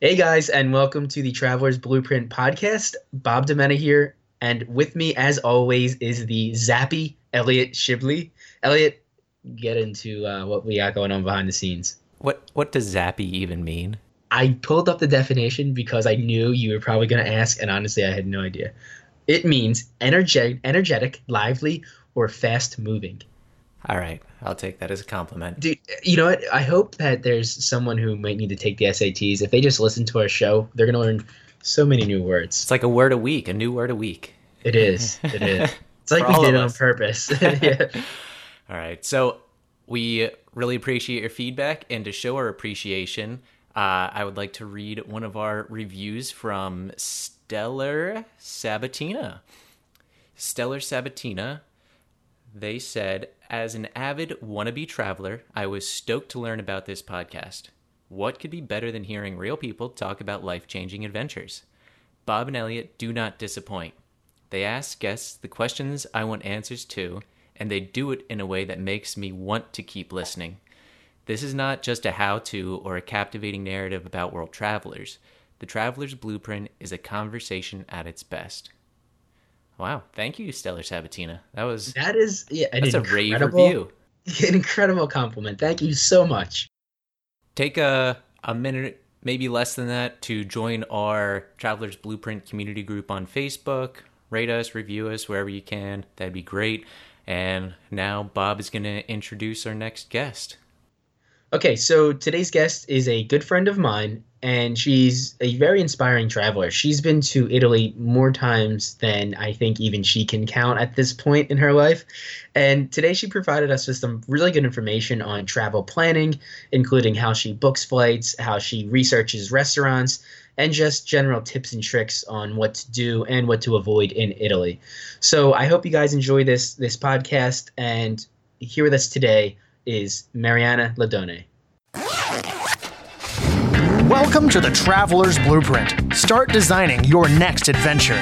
Hey guys, and welcome to the Traveler's Blueprint podcast. Bob Demena here, and with me, as always, is the zappy Elliot Shibley. Elliot, get into uh, what we got going on behind the scenes. What what does zappy even mean? I pulled up the definition because I knew you were probably going to ask, and honestly, I had no idea. It means energetic, energetic, lively, or fast moving. All right, I'll take that as a compliment. Dude, you know what? I hope that there's someone who might need to take the SATs. If they just listen to our show, they're going to learn so many new words. It's like a word a week, a new word a week. It is. It is. It's like we did it on purpose. yeah. All right. So we really appreciate your feedback, and to show our appreciation, uh, I would like to read one of our reviews from Stellar Sabatina. Stellar Sabatina, they said, as an avid wannabe traveler, I was stoked to learn about this podcast. What could be better than hearing real people talk about life changing adventures? Bob and Elliot do not disappoint. They ask guests the questions I want answers to, and they do it in a way that makes me want to keep listening. This is not just a how to or a captivating narrative about world travelers. The Traveler's Blueprint is a conversation at its best. Wow, thank you, Stellar Sabatina. That was that is yeah, an that's a rave review. An incredible compliment. Thank you so much. Take a a minute, maybe less than that, to join our Travelers Blueprint community group on Facebook. Rate us, review us wherever you can. That'd be great. And now Bob is going to introduce our next guest. Okay, so today's guest is a good friend of mine, and she's a very inspiring traveler. She's been to Italy more times than I think even she can count at this point in her life. And today she provided us with some really good information on travel planning, including how she books flights, how she researches restaurants, and just general tips and tricks on what to do and what to avoid in Italy. So I hope you guys enjoy this this podcast and here with us today is Marianna Le Donne. Welcome to the Traveler's Blueprint. Start designing your next adventure.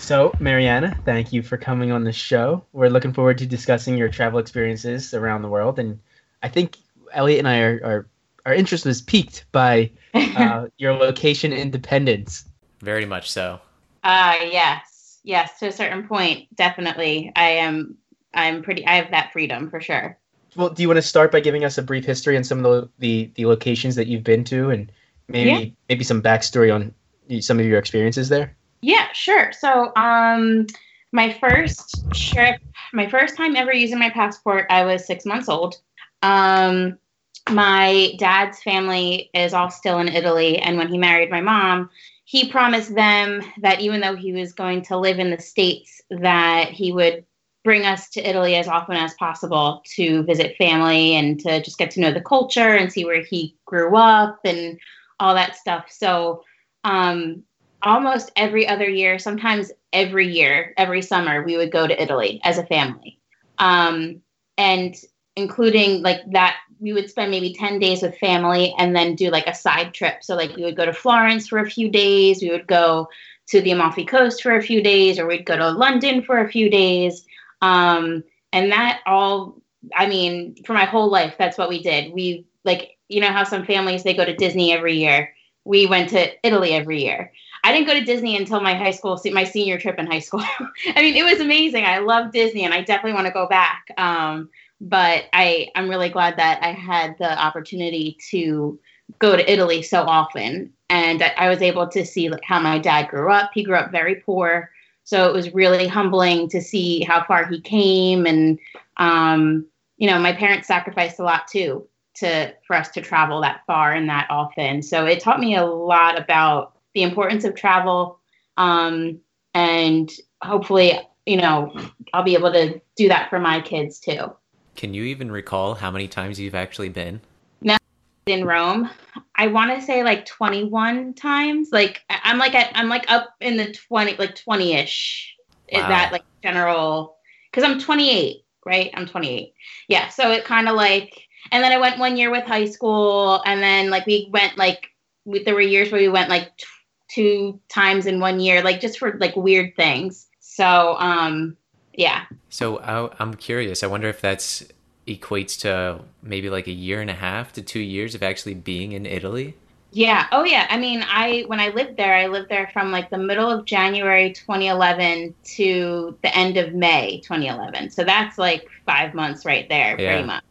So, Marianna, thank you for coming on the show. We're looking forward to discussing your travel experiences around the world, and I think Elliot and I are, are our interest was piqued by uh, your location independence. Very much so. Uh yes yes, to a certain point, definitely. I am I'm pretty I have that freedom for sure. Well, do you want to start by giving us a brief history on some of the the, the locations that you've been to and maybe yeah. maybe some backstory on some of your experiences there? Yeah, sure. So, um my first trip, my first time ever using my passport, I was 6 months old. Um my dad's family is all still in Italy and when he married my mom, he promised them that even though he was going to live in the states that he would bring us to Italy as often as possible to visit family and to just get to know the culture and see where he grew up and all that stuff. So um, almost every other year, sometimes every year, every summer, we would go to Italy as a family. Um, and including like that we would spend maybe 10 days with family and then do like a side trip so like we would go to florence for a few days we would go to the amalfi coast for a few days or we'd go to london for a few days um, and that all i mean for my whole life that's what we did we like you know how some families they go to disney every year we went to italy every year I didn't go to Disney until my high school, my senior trip in high school. I mean, it was amazing. I love Disney, and I definitely want to go back. Um, but I I'm really glad that I had the opportunity to go to Italy so often, and I was able to see how my dad grew up. He grew up very poor, so it was really humbling to see how far he came, and um, you know, my parents sacrificed a lot too to for us to travel that far and that often. So it taught me a lot about the importance of travel, um, and hopefully, you know, I'll be able to do that for my kids too. Can you even recall how many times you've actually been? In Rome. I want to say like 21 times. Like I'm like at, I'm like up in the 20 like 20ish. Wow. Is that like general cuz I'm 28, right? I'm 28. Yeah, so it kind of like and then I went one year with high school and then like we went like we, there were years where we went like t- two times in one year like just for like weird things. So um yeah. So I, I'm curious. I wonder if that's equates to maybe like a year and a half to two years of actually being in Italy. Yeah. Oh, yeah. I mean, I when I lived there, I lived there from like the middle of January 2011 to the end of May 2011. So that's like five months right there, Yeah. pretty much.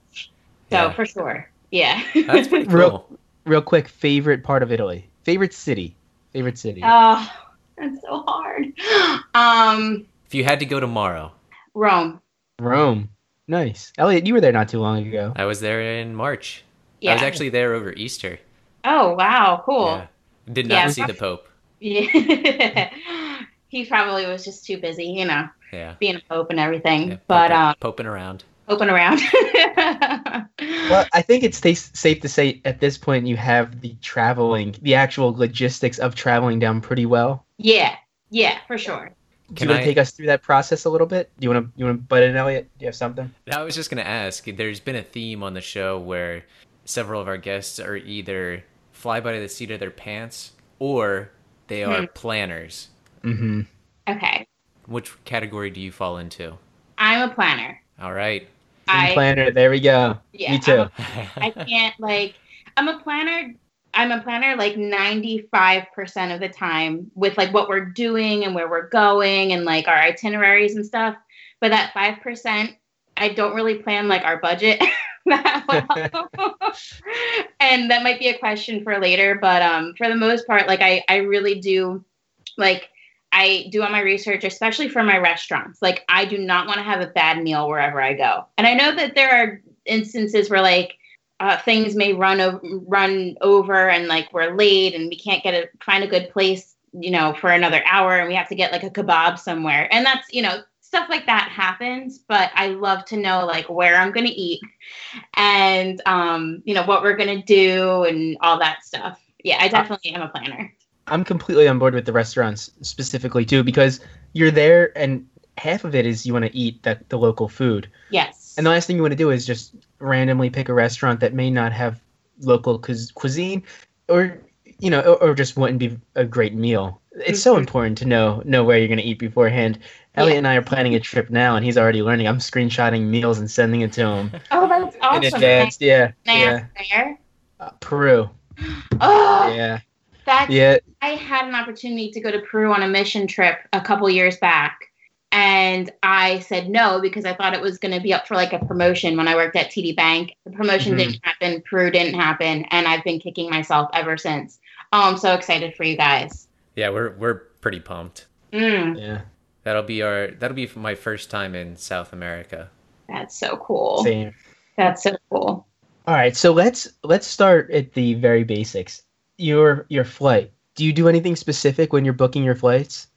So Yeah. for sure. Yeah. That's pretty cool. Real- Real quick, favorite part of Italy? Favorite city? Favorite city? oh, that's so hard. Um, If you had to go tomorrow, Rome. Rome. Nice. Elliot, you were there not too long ago. I was there in March. Yeah. I was actually there over Easter. oh, wow. Cool. Yeah. Did not Yeah, see the Pope. Yeah. he probably was just too busy, you know, Yeah. being a pope and everything. yeah but poping, um, poping around. open around. Well, I think it's safe safe to say at this point you have the traveling, the actual logistics of traveling down pretty well. yeah, yeah, for sure. Do you want I- to take us through that process a little bit? Do you want to you want to butt in, Elliot? Do you have something? I was just going to ask there's been a theme on the show where several of our guests are either fly by the seat of their pants or they are Hmm. planners. Mm-hmm. Okay, Which category do you fall into? I'm a planner. All right. I planner. There we go. yeah, Me too. a- I can't like. I'm a planner. I'm a planner like 95% of the time with like what we're doing and where we're going and like our itineraries and stuff. But that 5%, I don't really plan like our budget that well. and that might be a question for later, but um for the most part like I I really do like I do all my research, especially for my restaurants. Like, I do not want to have a bad meal wherever I go. And I know that there are instances where like uh, things may run over, run over, and like we're late, and we can't get a find a good place, you know, for another hour, and we have to get like a kebab somewhere. And that's you know stuff like that happens. But I love to know like where I'm going to eat, and um, you know what we're going to do, and all that stuff. Yeah, I definitely am a planner. I'm completely on board with the restaurants specifically too because you're there and half of it is you want to eat that the local food. Yes. And the last thing you want to do is just randomly pick a restaurant that may not have local cuis- cuisine or you know or, or just wouldn't be a great meal. It's so Mhm. important to know know where you're going to eat beforehand. Elliot Yeah. and I are planning a trip now and he's already learning. I'm screenshotting meals and sending it to him oh, that's awesome. in advance. Yeah. Yeah. where? Uh, Peru. Oh, Yeah. that's Yeah. I had an opportunity to go to Peru on a mission trip a couple years back. And I said no because I thought it was going to be up for like a promotion when I worked at TD Bank. The promotion Mhm. didn't happen, Peru didn't happen, and I've been kicking myself ever since. Oh, I'm so excited for you guys. Yeah, we're we're pretty pumped. Mm, Yeah. That'll be our that'll be my first time in South America. that's so cool. Same. That's so cool. All right, so let's let's start at the very basics. Your your flight. Do you do anything specific when you're booking your flights?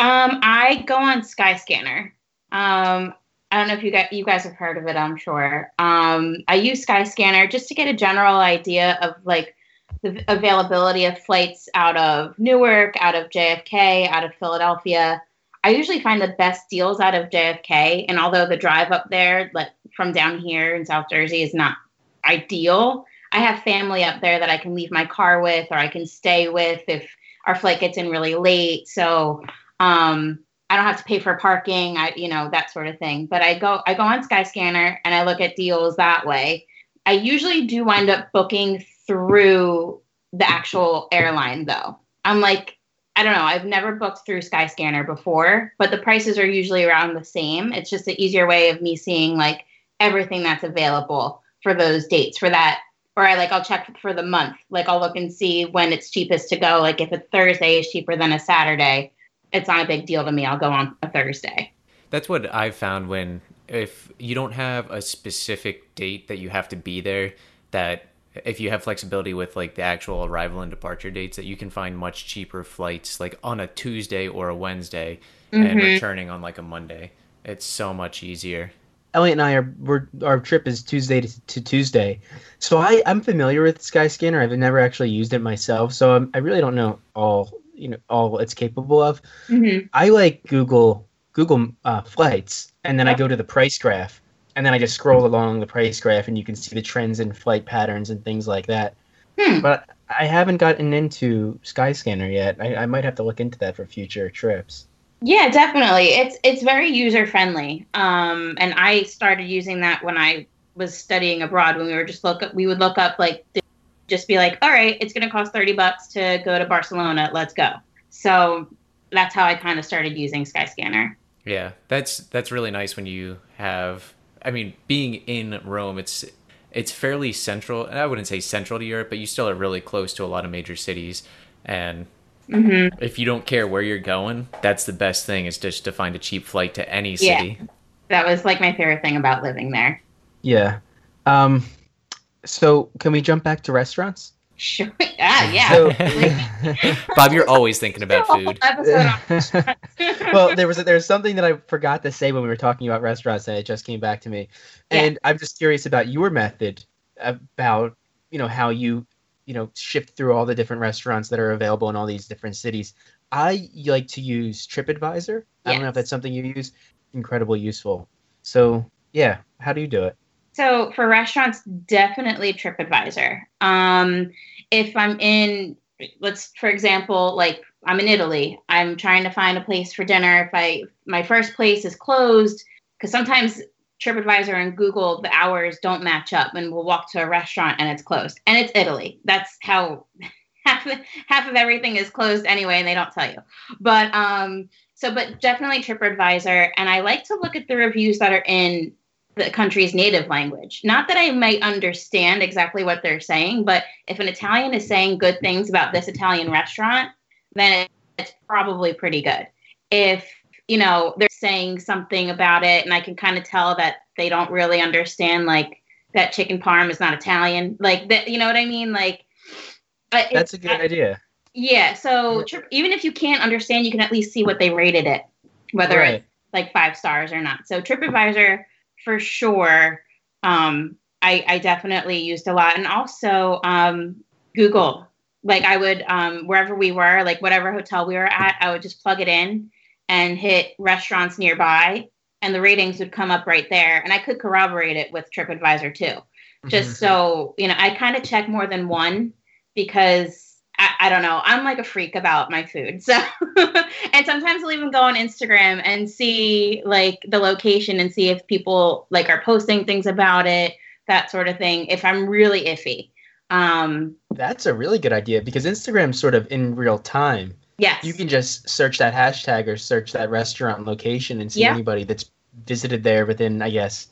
Um, I go on Skyscanner. Um, I don't know if you guys you guys have heard of it. I'm sure. Um, I use Skyscanner just to get a general idea of like the availability of flights out of Newark, out of JFK, out of Philadelphia. I usually find the best deals out of JFK, and although the drive up there, like from down here in South Jersey, is not ideal, I have family up there that I can leave my car with, or I can stay with if our flight gets in really late. So um, I don't have to pay for parking, I you know that sort of thing. But I go I go on Skyscanner and I look at deals that way. I usually do wind up booking through the actual airline though. I'm like I don't know, I've never booked through Skyscanner before, but the prices are usually around the same. It's just an easier way of me seeing like everything that's available for those dates for that or I like I'll check for the month. Like I'll look and see when it's cheapest to go. Like if a Thursday is cheaper than a Saturday, it's not a big deal to me. I'll go on a Thursday. That's what I've found when if you don't have a specific date that you have to be there, that if you have flexibility with like the actual arrival and departure dates, that you can find much cheaper flights like on a Tuesday or a Wednesday and Mhm. returning on like a Monday. It's so much easier. Elliot and I are we're, our trip is Tuesday to, to Tuesday, so I I'm familiar with Skyscanner. I've never actually used it myself, so I'm, I really don't know all you know all it's capable of. Mm-hmm. I like Google Google uh, flights, and then I go to the price graph, and then I just scroll along the price graph, and you can see the trends in flight patterns and things like that. Hmm. But I haven't gotten into Skyscanner yet. I, I might have to look into that for future trips. Yeah, definitely. It's it's very user friendly. Um, and I started using that when I was studying abroad when we were just look up, we would look up like just be like, all right, it's going to cost 30 bucks to go to Barcelona. Let's go. So that's how I kind of started using Skyscanner. Yeah, that's that's really nice when you have. I mean, being in Rome, it's it's fairly central, and I wouldn't say central to Europe, but you still are really close to a lot of major cities. And Mm-hmm. if you don't care where you're going, that's the best thing is just to find a cheap flight to any city. Yeah. city. That was like my favorite thing about living there. Yeah. Um, so can we jump back to restaurants? Sure. Ah, yeah. So, Bob, you're always thinking about food. episode on restaurants. well, there was something that I forgot to say when we were talking about restaurants, and it just came back to me. Yeah. And I'm just curious about your method about you know how you you know shift through all the different restaurants that are available in all these different cities. I like to use TripAdvisor. I don't know if that's something you use. Incredibly useful. So yeah, how do you do it? So for restaurants, definitely TripAdvisor. Um, if I'm in, let's for example, like I'm in Italy, I'm trying to find a place for dinner. If I my first place is closed, because sometimes TripAdvisor and Google the hours don't match up, and we'll walk to a restaurant and it's closed, and it's Italy. That's how half of, half of everything is closed anyway, and they don't tell you. But um, so but definitely TripAdvisor, and I like to look at the reviews that are in the country's native language. Not that I might understand exactly what they're saying, but if an Italian is saying good things about this Italian restaurant, then it's probably pretty good. If, you know, they're saying something about it and I can kind of tell that they don't really understand like that chicken parm is not Italian, like that, you know what I mean? Like That's a good I- idea. yeah. So trip, even if you can't understand, you can at least see what they rated it, whether it's like five stars or not. So TripAdvisor for sure. Um, I, I definitely used a lot, and also um, Google. Like I would um, wherever we were, like whatever hotel we were at, I would just plug it in and hit restaurants nearby, and the ratings would come up right there, and I could corroborate it with TripAdvisor too just so you know i kind of check more than one because I, I don't know i'm like a freak about my food so and sometimes i'll even go on instagram and see like the location and see if people like are posting things about it that sort of thing if i'm really iffy um That's a really good idea because Instagram's sort of in real time. yes You can just search that hashtag or search that restaurant location and see Yeah. anybody that's visited there within, I guess,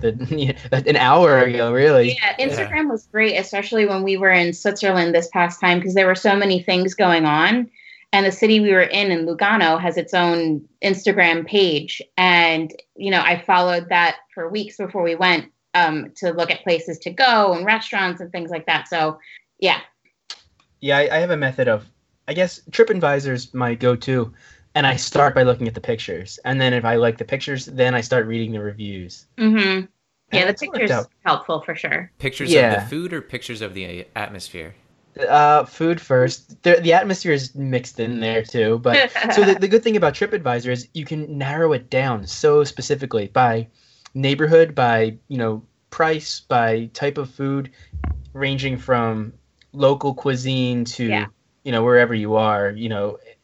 the an hour ago. Really, Yeah, Instagram was great, especially when we were in Switzerland this past time because there were so many things going on. And the city we were in, in Lugano, has its own Instagram page. And, you know, I followed that for weeks before we went um, to look at places to go and restaurants and things like that. So, yeah. yeah. I, I have a method of, I guess, TripAdvisor's my go-to, and I start by looking at the pictures, and then if I like the pictures, then I start reading the reviews. Mm-hmm. Yeah, And the picture's helpful for sure. Pictures of the food or pictures of the atmosphere? Uh, food first. The, the atmosphere is mixed in there too, but so the, the good thing about TripAdvisor is you can narrow it down so specifically by neighborhood, by you know price, by type of food, ranging from local cuisine to Yeah. you know wherever you are. You know, it-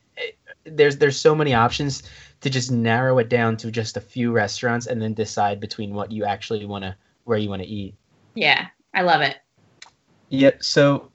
there's there's so many options to just narrow it down to just a few restaurants and then decide between what you actually want to where you want to eat. yeah, I love it. Yep. So,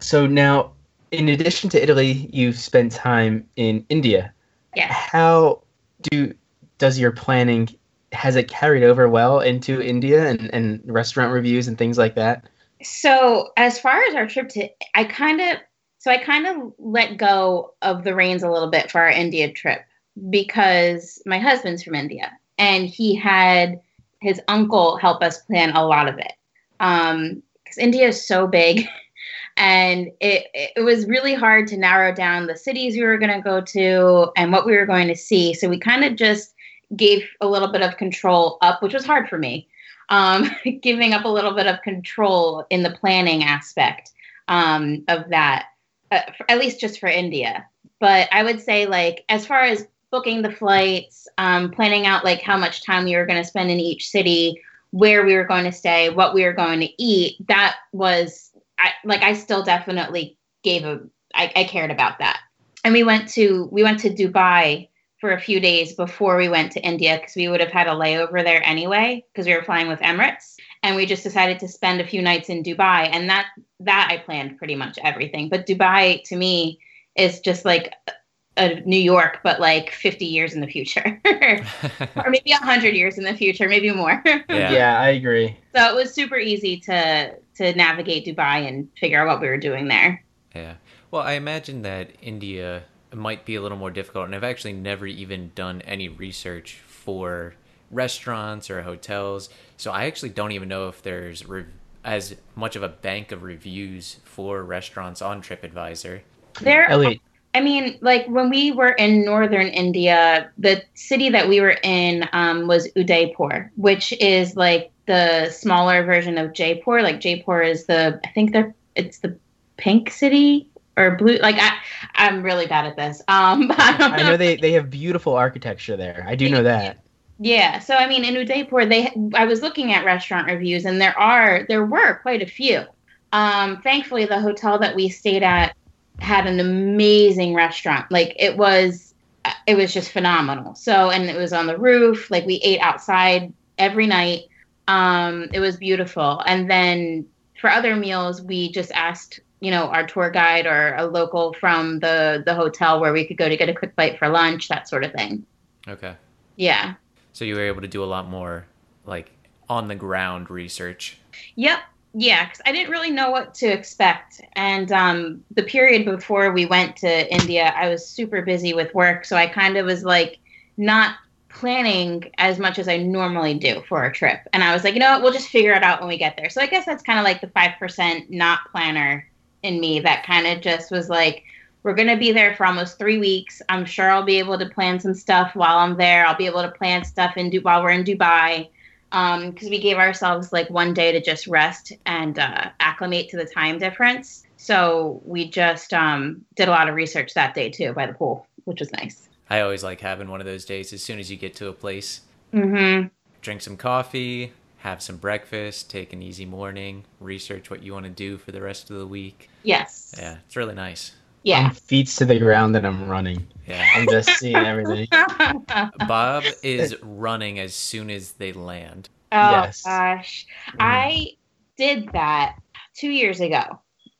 so now, in addition to Italy, you've spent time in India. Yeah. How do does your planning has it carried over well into India and, and restaurant reviews and things like that? So as far as our trip to, I kind of, so I kind of let go of the reins a little bit for our India trip because my husband's from India and he had his uncle help us plan a lot of it. Um, because India is so big, and it it was really hard to narrow down the cities we were going to go to and what we were going to see. So we kind of just gave a little bit of control up, which was hard for me um, giving up a little bit of control in the planning aspect um, of that, uh, for, at least just for India. But I would say, like, as far as booking the flights, um, planning out like how much time we were going to spend in each city, where we were going to stay, what we were going to eat, that was, I, like, I still definitely gave a, I, I cared about that. And we went to we went to Dubai for a few days before we went to India because we would have had a layover there anyway because we were flying with Emirates and we just decided to spend a few nights in Dubai and that that I planned pretty much everything but Dubai to me is just like a New York but like 50 years in the future or maybe 100 years in the future maybe more Yeah. Yeah, I agree. so it was super easy to to navigate Dubai and figure out what we were doing there Yeah. Well, I imagine that India might be a little more difficult, and I've actually never even done any research for restaurants or hotels. So I actually don't even know if there's re- as much of a bank of reviews for restaurants on TripAdvisor. there Elliot, I mean, like when we were in northern India, the city that we were in um, was Udaipur, which is like the smaller version of Jaipur. Like Jaipur is the, I think they're, it's the pink city or blue. Like I, I'm really bad at this. Um, but I don't I know they, they have beautiful architecture there. I do know that. Yeah, so I mean, in Udaipur, they I was looking at restaurant reviews, and there are there were quite a few. Um, thankfully, the hotel that we stayed at had an amazing restaurant. Like it was, it was just phenomenal. So, and it was on the roof. Like we ate outside every night. Um, it was beautiful. And then for other meals, we just asked, you know, our tour guide or a local from the the hotel where we could go to get a quick bite for lunch, that sort of thing. Okay. Yeah. So you were able to do a lot more like on the ground research. Yep. Yeah, because I didn't really know what to expect. And um, the period before we went to India, I was super busy with work. So I kind of was like not planning as much as I normally do for a trip. And I was like, you know what, we'll just figure it out when we get there. So I guess that's kind of like the 5% not planner in me that kind of just was like, we're going to be there for almost three weeks. I'm sure I'll be able to plan some stuff while I'm there. I'll be able to plan stuff in du- while we're in Dubai because um, we gave ourselves like one day to just rest and uh, acclimate to the time difference. So we just um, did a lot of research that day too by the pool, which was nice. I always like having one of those days as soon as you get to a place. Mm-hmm. Drink some coffee, have some breakfast, take an easy morning, research what you want to do for the rest of the week. Yes. Yeah, it's really nice. Yeah. I'm feet to the ground and I'm running. Yeah. I'm just seeing everything. Bob is running as soon as they land. Oh Yes. gosh. Mm. I did that two years ago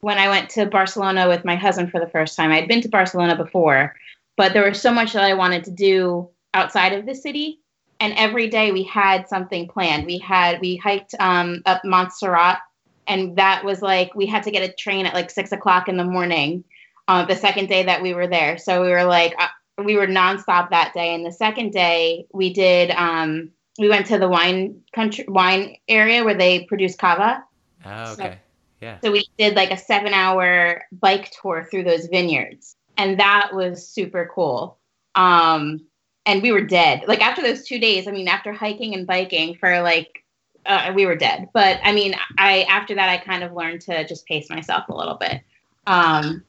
when I went to Barcelona with my husband for the first time. I'd been to Barcelona before, but there was so much that I wanted to do outside of the city. And every day we had something planned. We had we hiked um, up Montserrat, and that was like we had to get a train at like six o'clock in the morning. Uh, the second day that we were there, so we were like uh, we were nonstop that day. And the second day we did um, we went to the wine country wine area where they produce cava. Oh, So- okay. Yeah. So we did like a seven hour bike tour through those vineyards. And that was super cool. Um, and we were dead. Like after those two days, I mean, after hiking and biking for like, uh, we were dead. But I mean, I after that, I kind of learned to just pace myself a little bit. Um,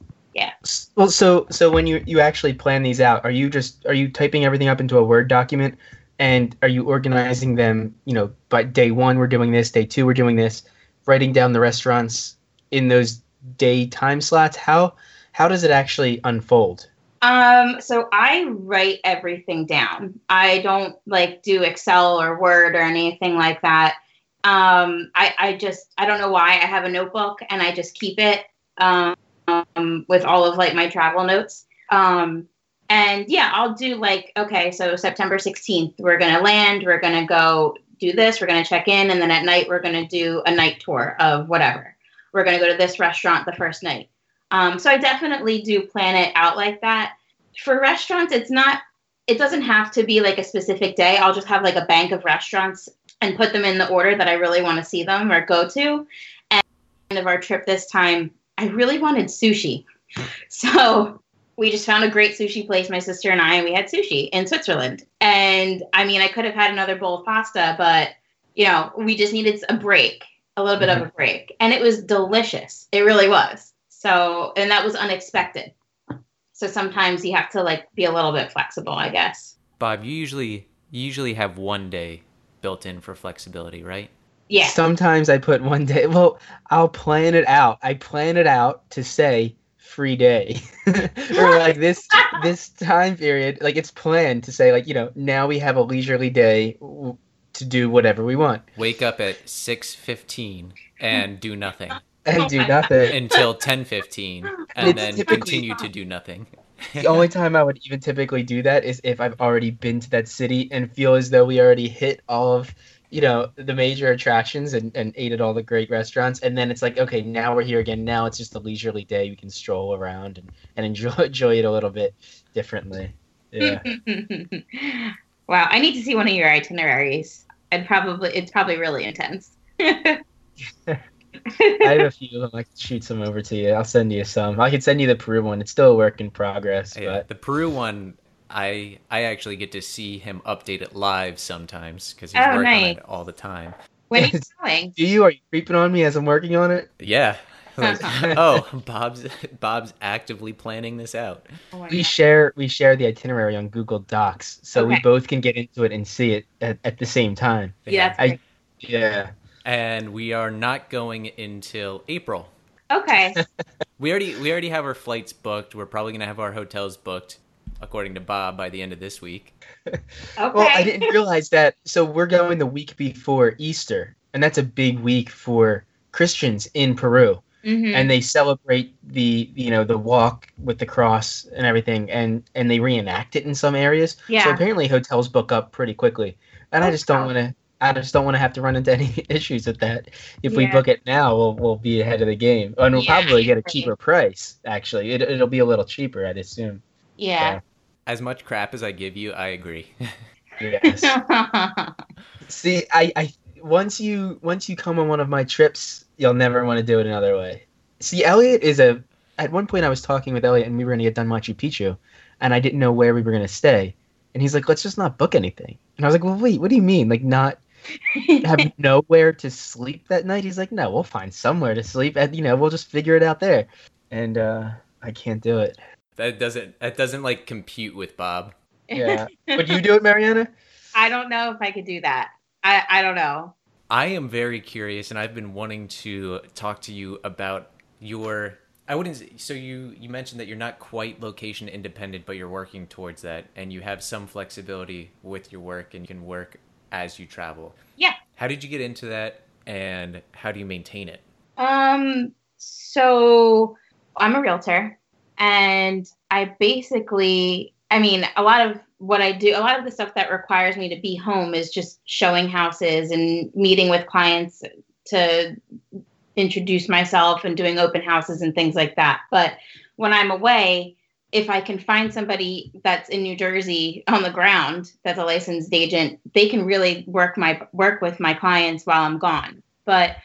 S- Well, so so when you you actually plan these out, are you just are you typing everything up into a Word document, and are you organizing them? You know, by day one we're doing this, day two we're doing this, writing down the restaurants in those day time slots. How how does it actually unfold? Um, so I write everything down. I don't like do Excel or Word or anything like that. Um, I, I just I don't know why I have a notebook and I just keep it um, um, with all of like my travel notes. Um, and yeah, I'll do like okay, so September 16th, we're gonna land, we're gonna go do this, we're gonna check in, and then at night we're gonna do a night tour of whatever. We're gonna go to this restaurant the first night. Um, so I definitely do plan it out like that. For restaurants, it's not. It doesn't have to be like a specific day. I'll just have like a bank of restaurants and put them in the order that I really want to see them or go to. And of our trip this time, I really wanted sushi, so we just found a great sushi place. My sister and I, and we had sushi in Switzerland. And I mean, I could have had another bowl of pasta, but you know, we just needed a break, a little bit of a mm-hmm. break, and it was delicious. It really was. So, and that was unexpected. So sometimes you have to like be a little bit flexible, I guess. Bob, you usually you usually have one day built in for flexibility, right? Yeah. Sometimes I put one day. Well, I'll plan it out. I plan it out to say free day or like this this time period like it's planned to say like you know now we have a leisurely day w- to do whatever we want Wake up at 6:15 and do nothing and do nothing until 10:15 and It's then typically- continue to do nothing. the only time I would even typically do that is if I've already been to that city and feel as though we already hit all of you know the major attractions and, and ate at all the great restaurants. And then it's like okay now we're here again. Now it's just a leisurely day. We can stroll around and, and enjoy enjoy it a little bit differently. Yeah. Wow, I need to see one of your itineraries. And probably it's probably really intense. I have a few of them. I can shoot some over to you. I'll send you some. I can send you the Peru one. It's still a work in progress oh, Yeah, but the Peru one, I I actually get to see him update it live sometimes because he's Oh, working on it all the time. when are you going? do you are you creeping on me as I'm working on it Yeah. Like, oh, Bob's Bob's actively planning this out. Oh we God. share we share the itinerary on Google Docs, so we both can get into it and see it at, at the same time. Yeah, I- Yeah, And we are not going until April. okay. We already we already have our flights booked. We're probably gonna have our hotels booked, according to Bob, by the end of this week. Okay. Well, I didn't realize that. So we're going the week before Easter, and that's a big week for Christians in Peru, Mhm. and they celebrate the you know the walk with the cross and everything, and and they reenact it in some areas. Yeah. So apparently hotels book up pretty quickly, and I Oh, just don't want to. I just don't want to have to run into any issues with that. If we book it now, we'll we'll be ahead of the game, and we'll Yeah, probably get a right. cheaper price. Actually, it, it'll be a little cheaper, I'd assume. yeah. As much crap as I give you, I agree. Yes. See, I, I once you once you come on one of my trips, you'll never want to do it another way. See, Elliot is a. At one point, I was talking with Elliot, and we were going to get done Machu Picchu, and I didn't know where we were going to stay. And he's like, "Let's just not book anything." And I was like, "Well, wait, what do you mean? Like not have nowhere to sleep that night?" He's like, "No, we'll find somewhere to sleep. And you know, we'll just figure it out there." And uh, I can't do it. That doesn't that doesn't like compute with Bob. Yeah, would you do it, Marianna? I don't know if I could do that. I, I don't know. I am very curious, and I've been wanting to talk to you about your. I wouldn't. So you you mentioned that you're not quite location independent, but you're working towards that, and you have some flexibility with your work, and you can work as you travel. Yeah. How did you get into that, and how do you maintain it? Um, so I'm a realtor and I basically, I mean, a lot of what I do, a lot of the stuff that requires me to be home is just showing houses and meeting with clients to introduce myself and doing open houses and things like that. But when I'm away, if I can find somebody that's in New Jersey on the ground that's a licensed agent, they can really work my work with my clients while I'm gone. But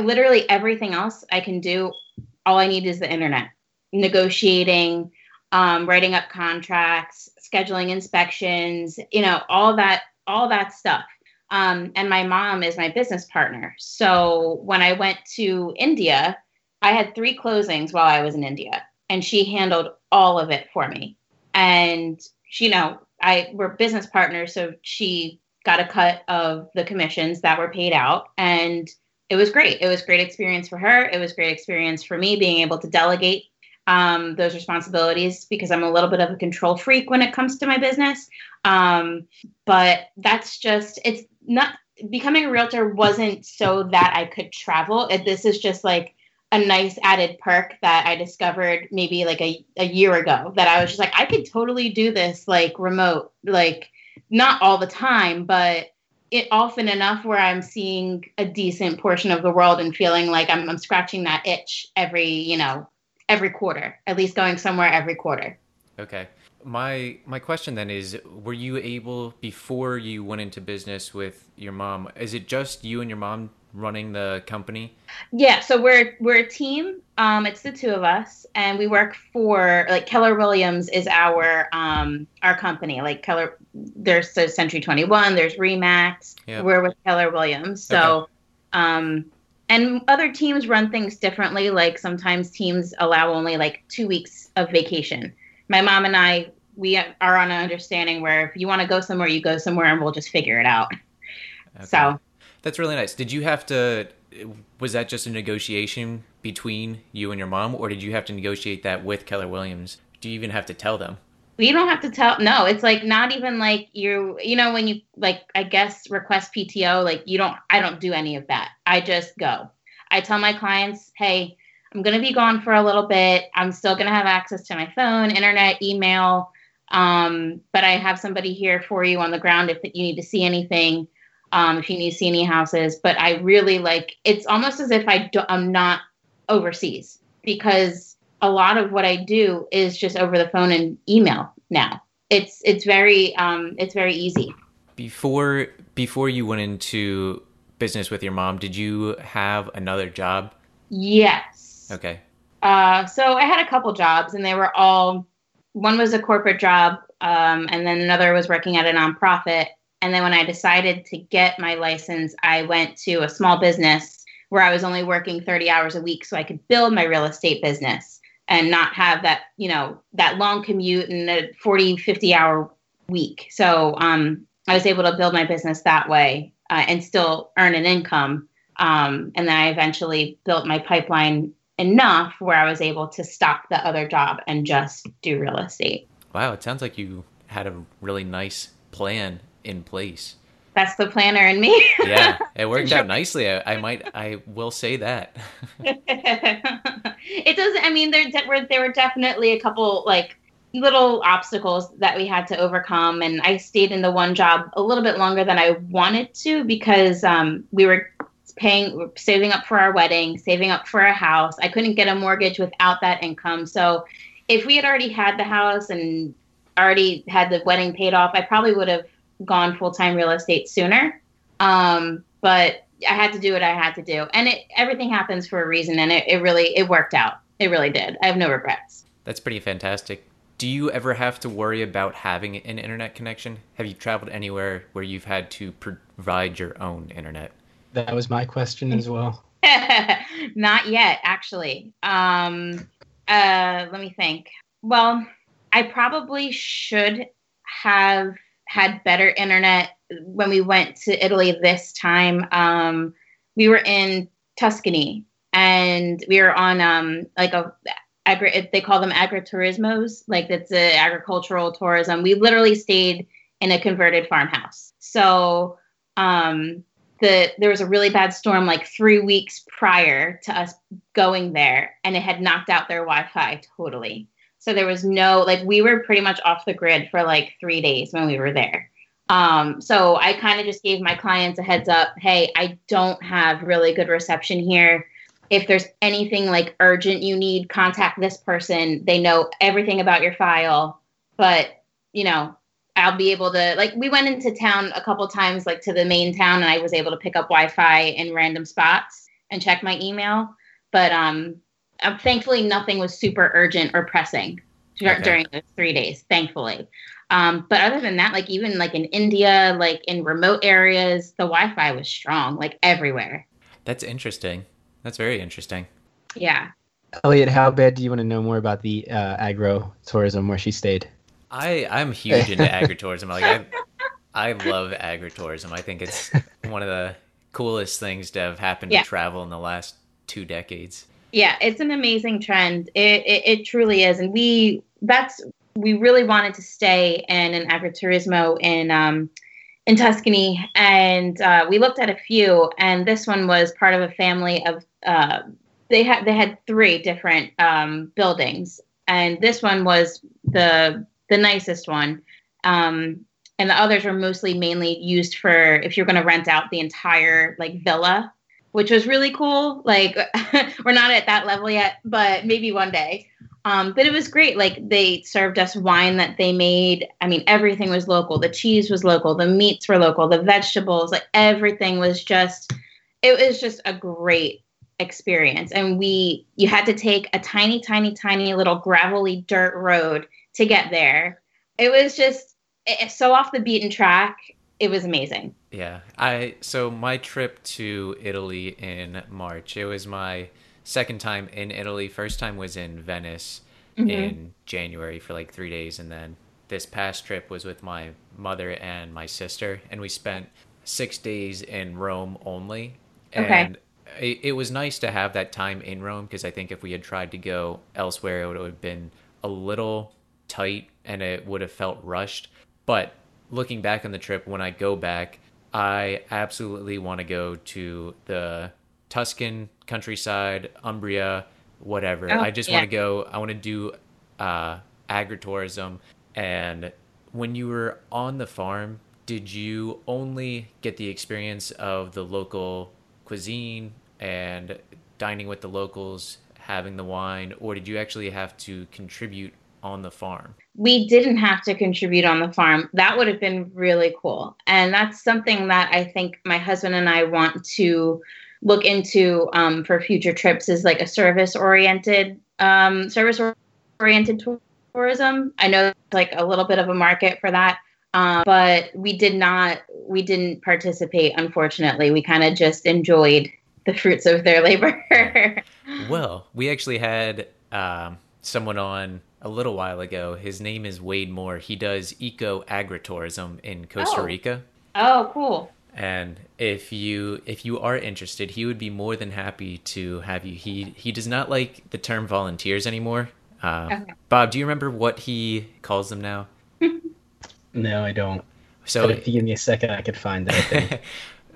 literally everything else I can do, all I need is the internet. Negotiating, um, writing up contracts, scheduling inspections, you know, all that, all that stuff. Um, and my mom is my business partner. So when I went to India, I had three closings while I was in India, and she handled all of it for me. And she, you know, I we're business partners, so she got a cut of the commissions that were paid out, and it was great. It was great experience for her. It was great experience for me being able to delegate um, those responsibilities because I'm a little bit of a control freak when it comes to my business. Um, but that's just it's not becoming a realtor wasn't so that I could travel. It, this is just like a nice added perk that I discovered maybe like a, a year ago that I was just like, I could totally do this like remote, like not all the time, but it often enough where I'm seeing a decent portion of the world and feeling like I'm, I'm scratching that itch every, you know, every quarter, at least going somewhere every quarter. Okay. My my question then is were you able before you went into business with your mom is it just you and your mom running the company? Yeah, so we're we're a team. Um, it's the two of us, and we work for like Keller Williams is our um our company. Like Keller, there's so Century Twenty One, there's Remax. Yeah. We're with Keller Williams. So, um, and other teams run things differently. Like sometimes teams allow only like two weeks of vacation. My mom and I, we are on an understanding where if you want to go somewhere, you go somewhere, and we'll just figure it out. Okay. So. That's really nice. Did you have to was that just a negotiation between you and your mom, or did you have to negotiate that with Keller Williams? Do you even have to tell them? You don't have to tell no it's like not even like you you know when you like i guess request pto like you don't i don't do any of that. I just go. I tell my clients hey i'm going to be gone for a little bit. I'm still going to have access to my phone internet email um, but i have somebody here for you on the ground if you need to see anything um, if you need to see any houses. But i really like it's almost as if I do, i'm not overseas because a lot of what I do is just over the phone and email now. It's it's very um, it's very easy. Before before you went into business with your mom, did you have another job? Yes. Okay. Uh, so I had a couple jobs, and they were all. One was a corporate job, um, and then another was working at a nonprofit. And then when I decided to get my license, I went to a small business where I was only working 30 hours a week so I could build my real estate business and not have that you know that long commute and a 40 50 hour week. So um, i was able to build my business that way uh, and still earn an income. Um, and then i eventually built my pipeline enough where i was able to stop the other job and just do real estate. Wow it sounds like you had a really nice plan in place that's the planner in me. yeah, it worked out nicely. I, I, might, I will say that. it doesn't. I mean, there were there were definitely a couple like little obstacles that we had to overcome, and I stayed in the one job a little bit longer than I wanted to because um, we were paying, saving up for our wedding, saving up for a house. I couldn't get a mortgage without that income, so if we had already had the house and already had the wedding paid off, I probably would have gone full time real estate sooner. Um, but I had to do what I had to do, and it everything happens for a reason, and it, it really it worked out. It really did. I have no regrets. That's pretty fantastic. Do you ever have to worry about having an internet connection? Have you traveled anywhere where you've had to provide your own internet? That was my question as well. Not yet, actually. Um, uh, let me think. Well, I probably should have had better internet when we went to Italy this time. Um, we were in Tuscany and we were on um, like a agri- they call them agriturismos, like it's a agricultural tourism. We literally stayed in a converted farmhouse. So um, the there was a really bad storm like three weeks prior to us going there, and it had knocked out their Wi-Fi totally. So there was no like we were pretty much off the grid for like three days when we were there. Um, so I kind of just gave my clients a heads up. Hey, I don't have really good reception here. If there's anything like urgent you need, contact this person. They know everything about your file, but you know, I'll be able to like we went into town a couple times like to the main town and I was able to pick up Wi-Fi in random spots and check my email. But um uh, thankfully nothing was super urgent or pressing okay. during those three days thankfully. Um, but other than that like even like in india like in remote areas the wi-fi was strong like everywhere. That's interesting. That's very interesting. Yeah. Elliot how bad do you want to know more about the uh, agro tourism where she stayed? I i'm huge into agritourism. Like i i love agritourism. I think it's one of the coolest things to have happened yeah. to travel in the last two decades yeah, it's an amazing trend. It, it, it truly is, and we that's we really wanted to stay in an agriturismo in um, in Tuscany, and uh, we looked at a few, and this one was part of a family of uh, they had they had three different um, buildings, and this one was the the nicest one. Um, and the others were mostly mainly used for if you're going to rent out the entire like villa which was really cool. Like we're not at that level yet, but maybe one day. Um, but it was great. Like they served us wine that they made. I mean, everything was local. The cheese was local. The meats were local. The vegetables, like everything was just. It was just a great experience. And we, you had to take a tiny, tiny, tiny little gravelly dirt road to get there. It was just it, so off the beaten track it was amazing. Yeah. I so my trip to Italy in March. It was my second time in Italy. First time was in Venice mm-hmm. in January for like 3 days and then this past trip was with my mother and my sister and we spent 6 days in Rome only. And okay. it, it was nice to have that time in Rome because I think if we had tried to go elsewhere, it would have been a little tight and it would have felt rushed. But looking back on the trip, when I go back, I absolutely want to go to the Tuscan countryside, Umbria, whatever. Oh, I just yeah. want to go. I want to do uh, agritourism. And when you were on the farm, did you only get the experience of the local cuisine and dining with the locals, having the wine, or did you actually have to contribute on the farm? we didn't have to contribute on the farm. That would have been really cool. And that's something that I think my husband and I want to look into um, for future trips is like a service oriented um, service oriented tourism. I know like a little bit of a market for that. Um, but we did not we didn't participate unfortunately. We kind of just enjoyed the fruits of their labor. Well, we actually had um, someone on a little while ago. His name is Wade Moore. He does eco agritourism in Costa Oh. Rica. oh, cool. And if you if you are interested, he would be more than happy to have you. He he does not like the term volunteers anymore. Uh, Okay. Bob, do you remember what he calls them now? No, I don't. So but if you give me a second, I could find that.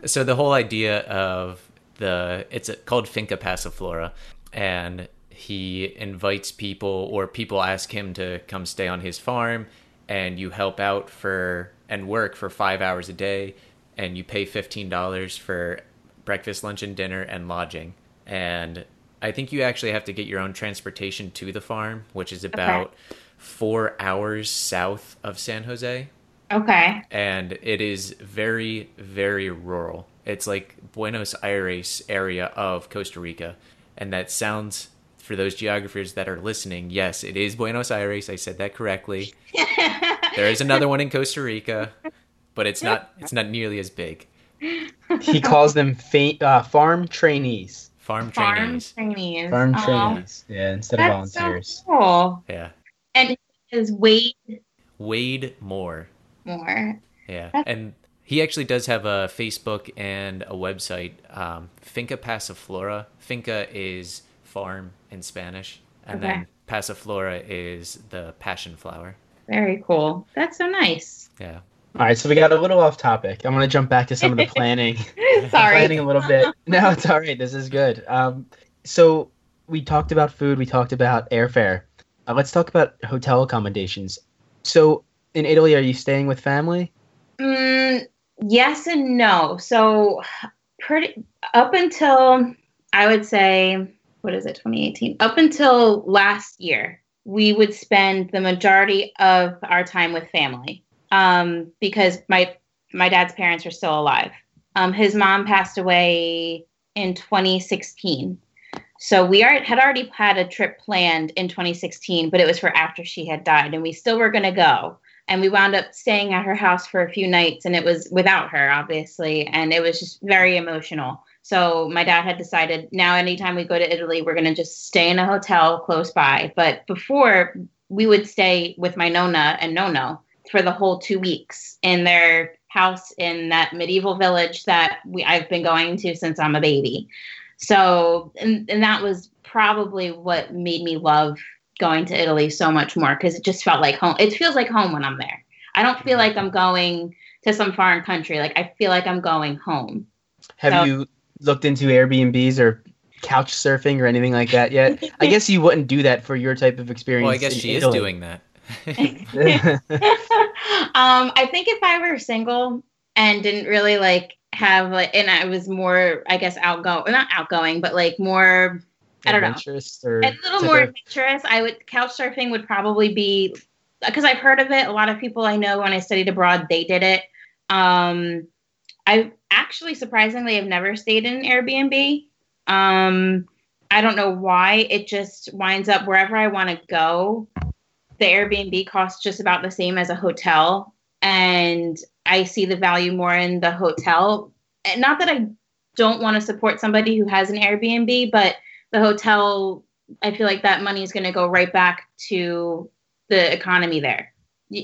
So the whole idea of the it's called Finca Passiflora, and he invites people or people ask him to come stay on his farm, and you help out for and work for five hours a day, and you pay fifteen dollars for breakfast, lunch, and dinner and lodging, and I think you actually have to get your own transportation to the farm, which is about four hours south of San Jose. Okay. and it is very very rural. It's like buenos aires area of costa rica. And that sounds for those geographers that are listening yes it is buenos aires i said that correctly there is another one in costa rica but it's not it's not nearly as big he calls them fa- uh, farm trainees. farm Farm trainees trainees. Farm Aw, trainees. Yeah, instead of That's volunteers. so cool. yeah And is Wade wade moore more? Yeah, That's- and he actually does have a Facebook and a website, um, Finca Passiflora. Finca is farm in Spanish, and Okay. then Passiflora is the passion flower. Very cool. That's so nice. Yeah. All right, so we got a little off topic. I'm gonna jump back to some of the planning. Sorry. planning a little bit. No, it's all right. This is good. Um, so we talked about food. We talked about airfare. Uh, let's talk about hotel accommodations. So in Italy, are you staying with family? Mm, yes and no. So pretty up until I would say what is it 2018 up until last year we would spend the majority of our time with family um, because my my dad's parents are still alive. Um, his mom passed away in 2016. So we are, had already had a trip planned in 2016, but it was for after she had died, and we still were going to go and we wound up staying at her house for a few nights and it was without her obviously and it was just very emotional so my dad had decided now anytime we go to italy we're going to just stay in a hotel close by but before we would stay with my nona and nono for the whole two weeks in their house in that medieval village that we i've been going to since i'm a baby so and, and that was probably what made me love going to Italy so much more because it just felt like home. It feels like home when I'm there. I don't feel mm-hmm. like I'm going to some foreign country. Like I feel like I'm going home. Have So- you looked into Airbnbs or couch surfing or anything like that yet? I guess you wouldn't do that for your type of experience. Well, I guess in she is doing that. um, I think if I were single and didn't really like have like, and I was more, I guess, outgoing, not outgoing, but like more, I don't know, or a little type more of- adventurous. I would couch surfing would probably be because I've heard of it. A lot of people I know when I studied abroad, they did it. Um, I actually surprisingly have never stayed in an Airbnb. Um, I don't know why. It just winds up wherever I want to go. The Airbnb costs just about the same as a hotel, and I see the value more in the hotel. And not that I don't want to support somebody who has an Airbnb, but the hotel i feel like that money is going to go right back to the economy there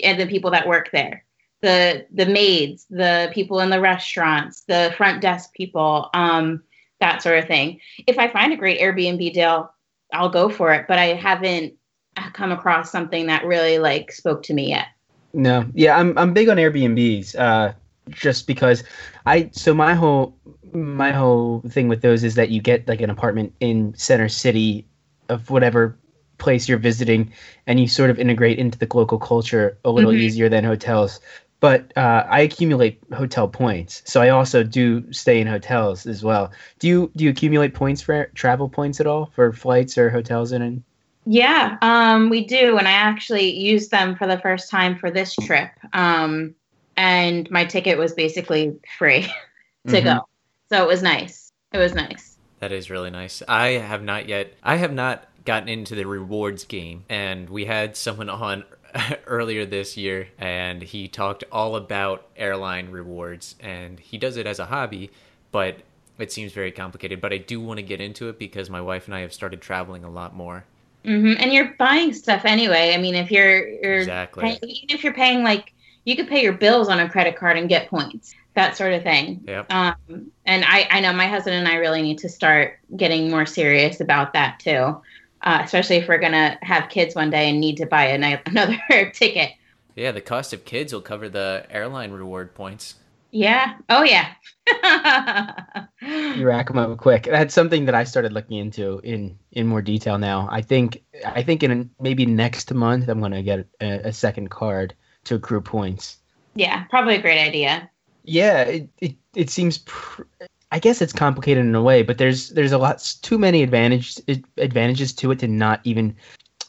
and the people that work there the the maids the people in the restaurants the front desk people um that sort of thing. If I find a great Airbnb deal, I'll go for it. But I haven't come across something that really like spoke to me yet. No, yeah, I'm I'm big on Airbnbs. Uh, just because I so my whole my whole thing with those is that you get like an apartment in center city of whatever place you're visiting and you sort of integrate into the local culture a little mm-hmm. easier than hotels but uh, I accumulate hotel points, so I also do stay in hotels as well. Do you do you accumulate points for travel points at all for flights or hotels in? Yeah, um, we do, and I actually used them for the first time for this trip. Um, and my ticket was basically free to mm-hmm. go, so it was nice. It was nice. That is really nice. I have not yet. I have not gotten into the rewards game, and we had someone on earlier this year, and he talked all about airline rewards, and he does it as a hobby, but it seems very complicated. But I do want to get into it because my wife and I have started traveling a lot more. Mm-hmm. And you're buying stuff anyway. I mean, if you're, you're exactly paying, even if you're paying like you could pay your bills on a credit card and get points, that sort of thing. Yep. Um, and I, I know my husband and I really need to start getting more serious about that too uh, especially if we're gonna have kids one day and need to buy an- another ticket. Yeah, the cost of kids will cover the airline reward points. Yeah. Oh yeah. you rack them up quick. That's something that I started looking into in in more detail now. I think I think in maybe next month I'm gonna get a, a second card to accrue points. Yeah, probably a great idea. Yeah, it it, it seems pr- I guess it's complicated in a way, but there's there's a lot too many advantages advantages to it to not even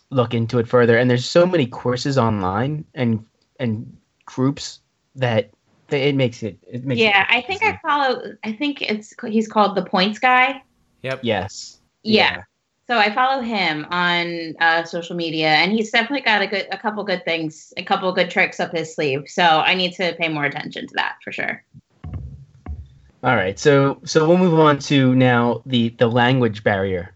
look into it further. And there's so many courses online and and groups that it makes it. It makes yeah, it I think I follow. I think it's he's called the Points Guy. Yep. Yes. Yeah. yeah. So I follow him on uh, social media, and he's definitely got a good, a couple good things, a couple good tricks up his sleeve. So I need to pay more attention to that for sure. All right, so so we'll move on to now the the language barrier.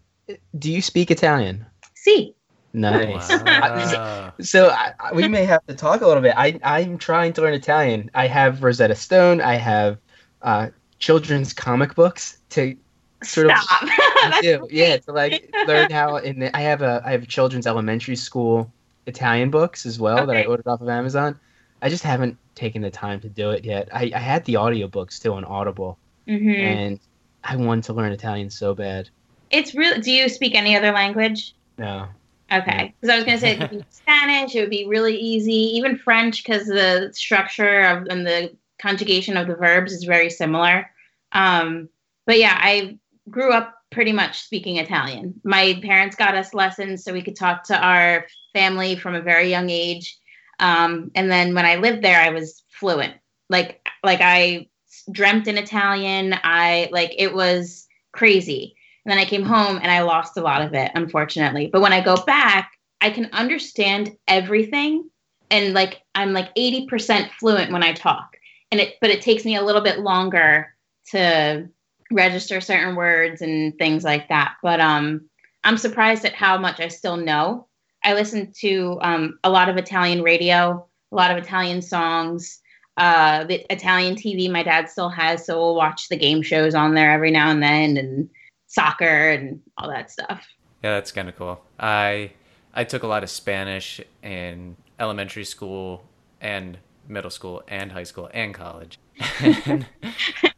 Do you speak Italian? See. Nice. Wow. so I, we may have to talk a little bit. I I'm trying to learn Italian. I have Rosetta Stone. I have uh, children's comic books to sort Stop. of do. yeah to like learn how. And I have a I have children's elementary school Italian books as well okay. that I ordered off of Amazon. I just haven't taken the time to do it yet. I, I had the audiobooks too on Audible, mm-hmm. and I wanted to learn Italian so bad. It's real. Do you speak any other language? No. Okay, because I was going to say it could be Spanish. It would be really easy. Even French, because the structure of and the conjugation of the verbs is very similar. Um, but yeah, I grew up pretty much speaking Italian. My parents got us lessons so we could talk to our family from a very young age. Um, and then when I lived there, I was fluent. Like like I dreamt in Italian. I like it was crazy. And then I came home and I lost a lot of it, unfortunately. But when I go back, I can understand everything. And like I'm like 80% fluent when I talk. And it but it takes me a little bit longer to register certain words and things like that. But um I'm surprised at how much I still know I listen to um, a lot of Italian radio, a lot of Italian songs. Uh, the Italian TV my dad still has, so we'll watch the game shows on there every now and then, and soccer and all that stuff. Yeah, that's kind of cool. I I took a lot of Spanish in elementary school and middle school and high school and college.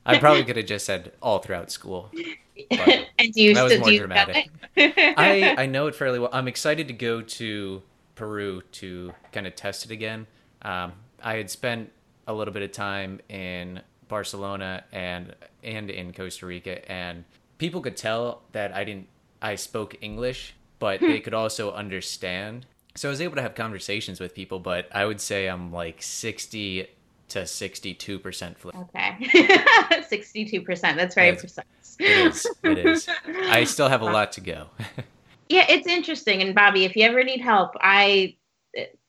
I probably could have just said all throughout school. and do you that was more do dramatic. I I know it fairly well. I'm excited to go to Peru to kind of test it again. Um, I had spent a little bit of time in Barcelona and and in Costa Rica, and people could tell that I didn't I spoke English, but they could also understand. So I was able to have conversations with people, but I would say I'm like sixty to 62% flip. Okay. 62%. That's very precise. It is. It is. I still have a lot to go. yeah, it's interesting. And Bobby, if you ever need help, I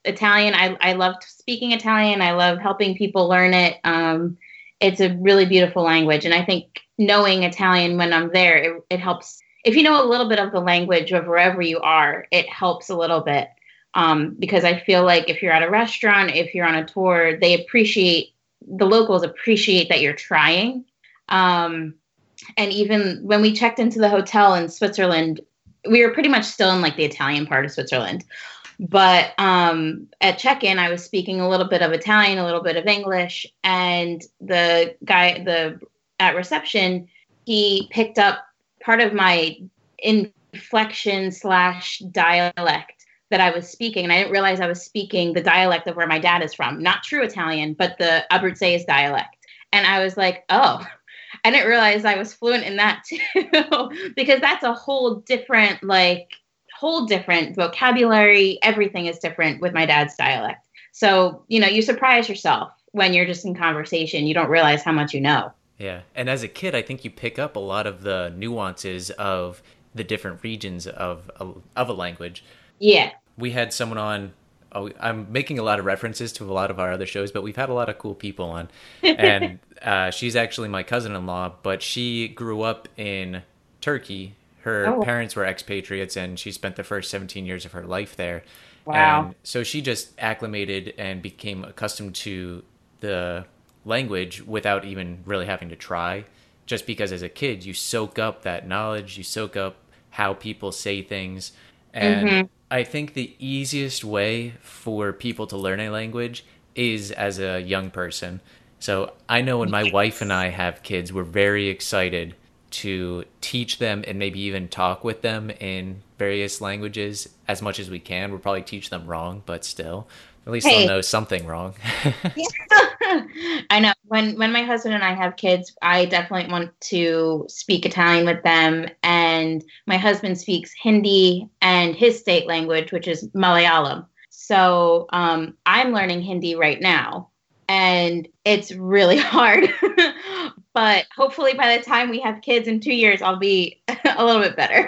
Italian, I I love speaking Italian. I love helping people learn it. Um, it's a really beautiful language, and I think knowing Italian when I'm there, it, it helps. If you know a little bit of the language of wherever you are, it helps a little bit um, because I feel like if you're at a restaurant, if you're on a tour, they appreciate the locals appreciate that you're trying. Um, and even when we checked into the hotel in Switzerland, we were pretty much still in like the Italian part of Switzerland. But um, at check-in, I was speaking a little bit of Italian, a little bit of English, and the guy, the at reception, he picked up part of my inflection slash dialect that I was speaking, and I didn't realize I was speaking the dialect of where my dad is from, not true Italian, but the Abruzzese dialect. And I was like, oh, I didn't realize I was fluent in that too, because that's a whole different, like, whole different vocabulary. Everything is different with my dad's dialect. So, you know, you surprise yourself when you're just in conversation. You don't realize how much you know. Yeah. And as a kid, I think you pick up a lot of the nuances of the different regions of a, of a language. Yeah. We had someone on oh, I'm making a lot of references to a lot of our other shows, but we've had a lot of cool people on. And uh, she's actually my cousin-in-law, but she grew up in Turkey. Her oh. parents were expatriates, and she spent the first 17 years of her life there. Wow! And so she just acclimated and became accustomed to the language without even really having to try. Just because as a kid you soak up that knowledge, you soak up how people say things, and mm-hmm. I think the easiest way for people to learn a language is as a young person. So I know when my wife and I have kids, we're very excited to teach them and maybe even talk with them in various languages as much as we can. We'll probably teach them wrong, but still, at least hey. they'll know something wrong. I know. When when my husband and I have kids, I definitely want to speak Italian with them. And my husband speaks Hindi and his state language, which is Malayalam. So um, I'm learning Hindi right now and it's really hard. but hopefully, by the time we have kids in two years, I'll be a little bit better.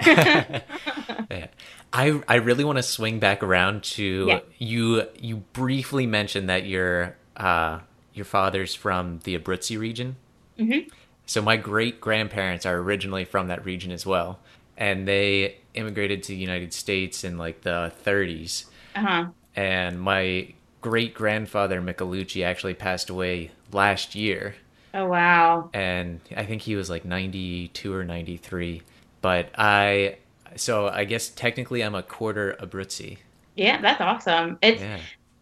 yeah. I I really want to swing back around to yeah. you. You briefly mentioned that your uh, your father's from the Abruzzi region. Mm-hmm. So my great grandparents are originally from that region as well, and they immigrated to the United States in like the 30s. Uh-huh. And my great grandfather Michelucci actually passed away last year. Oh wow. And I think he was like 92 or 93. But I so I guess technically I'm a quarter Abruzzi. Yeah, that's awesome. It's yeah.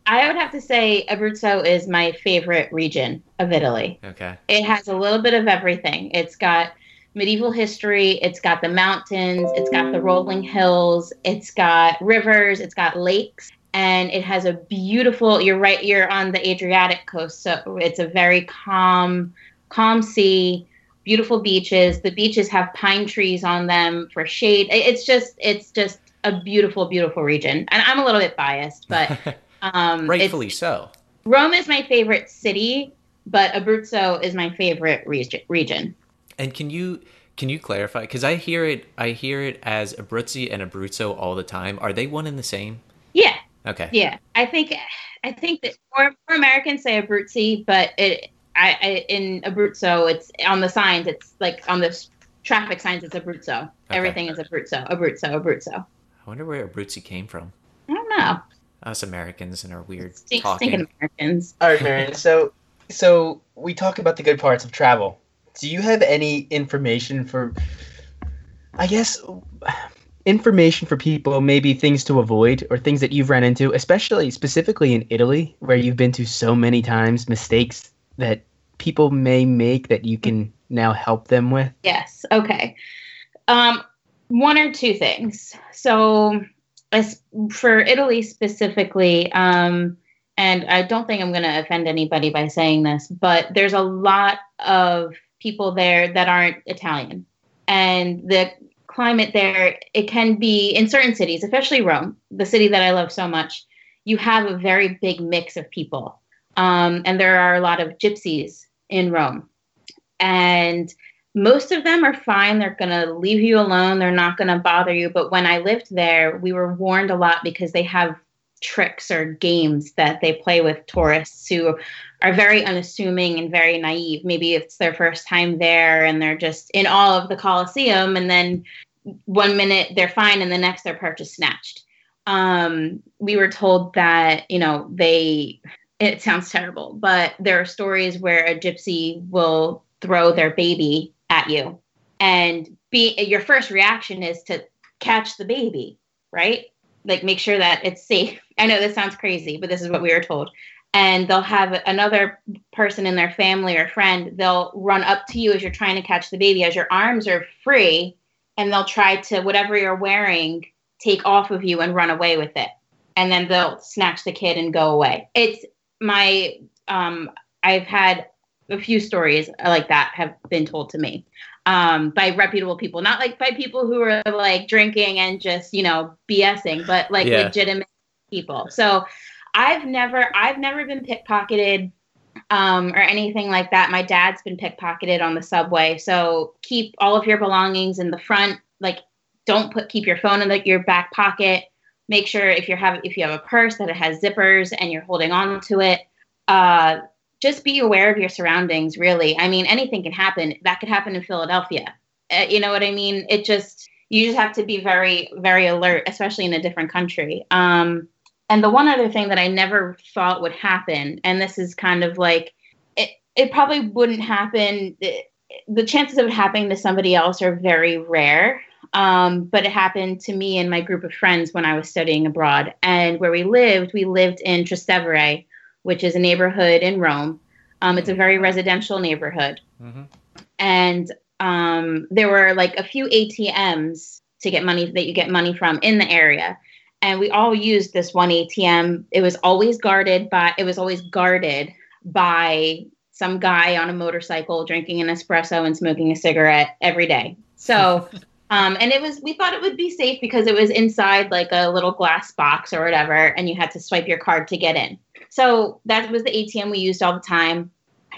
I would have to say Abruzzo is my favorite region of Italy. Okay. It has a little bit of everything. It's got medieval history, it's got the mountains, it's got the rolling hills, it's got rivers, it's got lakes, and it has a beautiful you're right you're on the adriatic coast so it's a very calm calm sea beautiful beaches the beaches have pine trees on them for shade it's just it's just a beautiful beautiful region and i'm a little bit biased but um rightfully so rome is my favorite city but abruzzo is my favorite region region and can you can you clarify because i hear it i hear it as abruzzi and abruzzo all the time are they one and the same yeah Okay. Yeah, I think I think that more, more Americans say Abruzzi, but it I, I in Abruzzo it's on the signs. It's like on the traffic signs. It's Abruzzo. Okay. Everything is Abruzzo. Abruzzo. Abruzzo. I wonder where Abruzzi came from. I don't know. Us Americans and our weird Stink, talking. Americans. All right, Marion. So so we talk about the good parts of travel. Do you have any information for? I guess information for people, maybe things to avoid or things that you've run into, especially specifically in Italy, where you've been to so many times, mistakes that people may make that you can now help them with? Yes. Okay. Um, one or two things. So, as for Italy specifically, um, and I don't think I'm going to offend anybody by saying this, but there's a lot of people there that aren't Italian. And the climate there, it can be in certain cities, especially Rome, the city that I love so much, you have a very big mix of people. Um, and there are a lot of gypsies in Rome. And most of them are fine. They're going to leave you alone. They're not going to bother you. But when I lived there, we were warned a lot because they have tricks or games that they play with tourists who are very unassuming and very naive. Maybe it's their first time there and they're just in awe of the Colosseum. And then one minute they're fine and the next their perch is snatched. Um, we were told that, you know, they, it sounds terrible, but there are stories where a gypsy will throw their baby at you and be your first reaction is to catch the baby, right? Like make sure that it's safe. I know this sounds crazy, but this is what we were told. And they'll have another person in their family or friend, they'll run up to you as you're trying to catch the baby, as your arms are free, and they'll try to, whatever you're wearing, take off of you and run away with it. And then they'll snatch the kid and go away. It's my, um, I've had a few stories like that have been told to me um, by reputable people, not like by people who are like drinking and just you know BSing, but like yeah. legitimate people. So I've never I've never been pickpocketed um, or anything like that. My dad's been pickpocketed on the subway, so keep all of your belongings in the front. Like, don't put keep your phone in the, your back pocket. Make sure if you have if you have a purse that it has zippers and you're holding on to it. Uh, just be aware of your surroundings really. I mean anything can happen. That could happen in philadelphia. Uh, you know what i mean? It just you just have to be very very alert especially in a different country. Um, and the one other thing that i never thought would happen and this is kind of like it, it probably wouldn't happen. It, the chances of it happening to somebody else are very rare. Um, but it happened to me and my group of friends when i was studying abroad. And where we lived we lived in trastevere which is a neighborhood in Rome. Um, it's a very residential neighborhood. Mm-hmm. And um, there were like a few ATMs to get money that you get money from in the area. And we all used this one ATM. It was always guarded by it was always guarded by some guy on a motorcycle drinking an espresso and smoking a cigarette every day. So um, and it was we thought it would be safe because it was inside like a little glass box or whatever, and you had to swipe your card to get in. So that was the ATM we used all the time.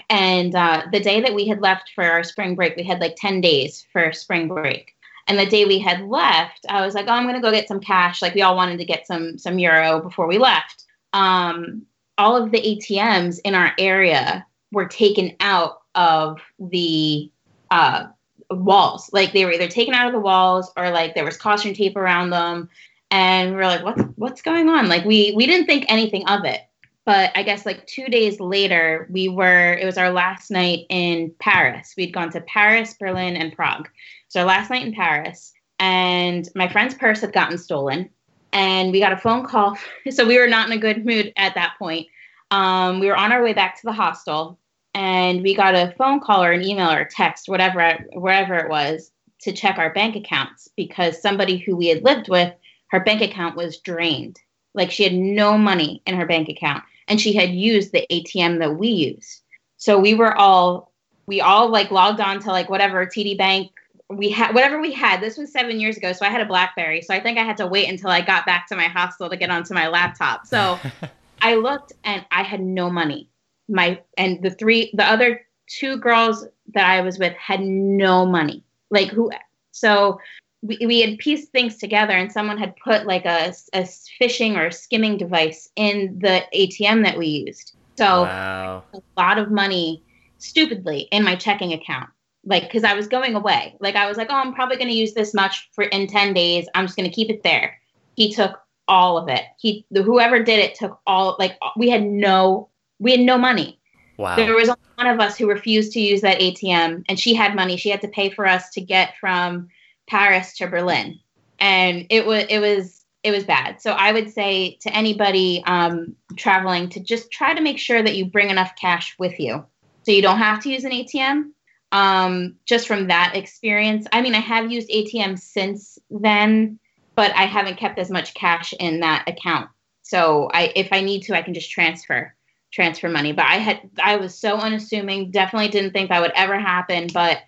And uh, the day that we had left for our spring break, we had like 10 days for spring break. And the day we had left, I was like, oh, I'm going to go get some cash. Like we all wanted to get some some euro before we left. Um, all of the ATMs in our area were taken out of the uh, walls. Like they were either taken out of the walls or like there was caution tape around them. And we are like, what's what's going on? Like we we didn't think anything of it but I guess like two days later, we were, it was our last night in Paris. We'd gone to Paris, Berlin, and Prague. So our last night in Paris, and my friend's purse had gotten stolen. And we got a phone call. So we were not in a good mood at that point. Um, we were on our way back to the hostel, and we got a phone call or an email or a text, whatever, wherever it was, to check our bank accounts because somebody who we had lived with, her bank account was drained. Like she had no money in her bank account and she had used the ATM that we used. So we were all we all like logged on to like whatever TD Bank we had whatever we had. This was seven years ago, so I had a BlackBerry. So I think I had to wait until I got back to my hostel to get onto my laptop. So I looked and I had no money. My and the three the other two girls that I was with had no money. Like who so we, we had pieced things together and someone had put like a, a phishing or skimming device in the ATM that we used. So wow. a lot of money stupidly in my checking account. Like, because I was going away. Like, I was like, oh, I'm probably going to use this much for in 10 days. I'm just going to keep it there. He took all of it. He, the, whoever did it took all, like, we had no, we had no money. Wow. There was one of us who refused to use that ATM and she had money. She had to pay for us to get from Paris to Berlin, and it was it was it was bad. So I would say to anybody um, traveling to just try to make sure that you bring enough cash with you, so you don't have to use an ATM. Um, just from that experience, I mean, I have used ATM since then, but I haven't kept as much cash in that account. So I, if I need to, I can just transfer transfer money. But I had I was so unassuming, definitely didn't think that would ever happen, but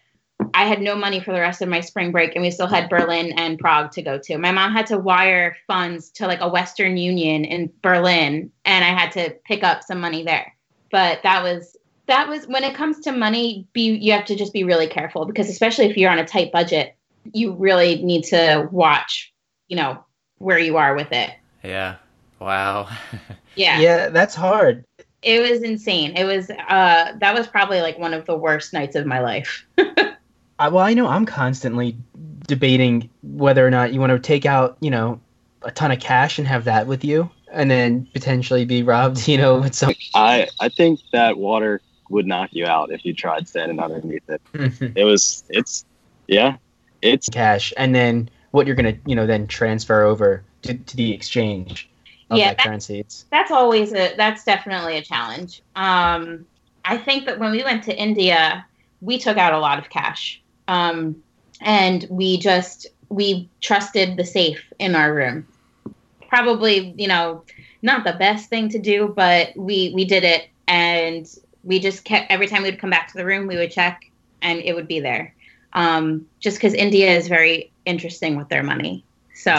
I had no money for the rest of my spring break, and we still had Berlin and Prague to go to. My mom had to wire funds to like a Western Union in Berlin, and I had to pick up some money there. But that was that was when it comes to money, be you have to just be really careful because especially if you're on a tight budget, you really need to watch, you know, where you are with it. Yeah. Wow. yeah. Yeah, that's hard. It was insane. It was uh that was probably like one of the worst nights of my life. I, well, I know I'm constantly debating whether or not you want to take out, you know, a ton of cash and have that with you, and then potentially be robbed, you know, with some. I I think that water would knock you out if you tried standing underneath it. it was it's Yeah, it's cash, and then what you're gonna you know then transfer over to, to the exchange of Yeah, that that- currency. It's that's always a that's definitely a challenge. Um, I think that when we went to India, we took out a lot of cash, um, and we just we trusted the safe in our room. Probably, you know, not the best thing to do, but we we did it, and we just kept every time we'd come back to the room, we would check, and it would be there. Um, just because India is very interesting with their money, so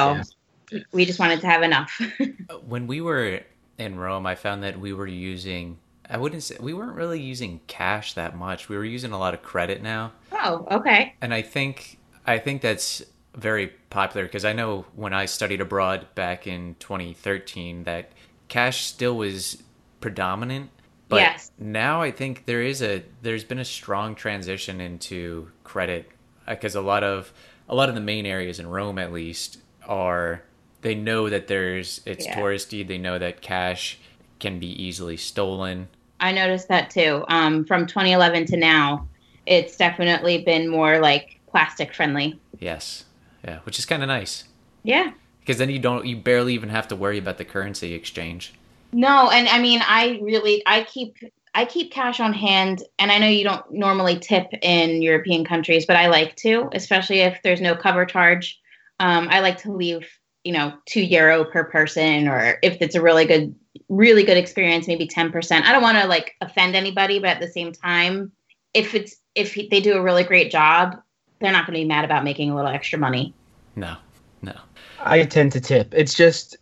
Yeah. we just wanted to have enough. When we were in Rome, I found that we were using. I wouldn't say we weren't really using cash that much. We were using a lot of credit now. oh, okay. and I think I think that's very popular because I know when I studied abroad back in 2013 that cash still was predominant. But Yes. now I think there is a there's been a strong transition into credit uh, because a lot of a lot of the main areas in Rome at least are they know that there's it's Yeah. touristy. They know that cash can be easily stolen. I noticed that too. Um, from 2011 to now, it's definitely been more like plastic friendly. Yes, yeah, which is kind of nice Yeah. because then you don't you barely even have to worry about the currency exchange. No, and I mean, I really, I keep, I keep cash on hand, and I know you don't normally tip in European countries, but I like to, especially if there's no cover charge. Um, I like to leave, you know, two euro per person, or if it's a really good, really good experience, maybe ten percent. I don't want to like offend anybody, but at the same time, if it's if they do a really great job, they're not going to be mad about making a little extra money. No, no. I tend to tip. It's just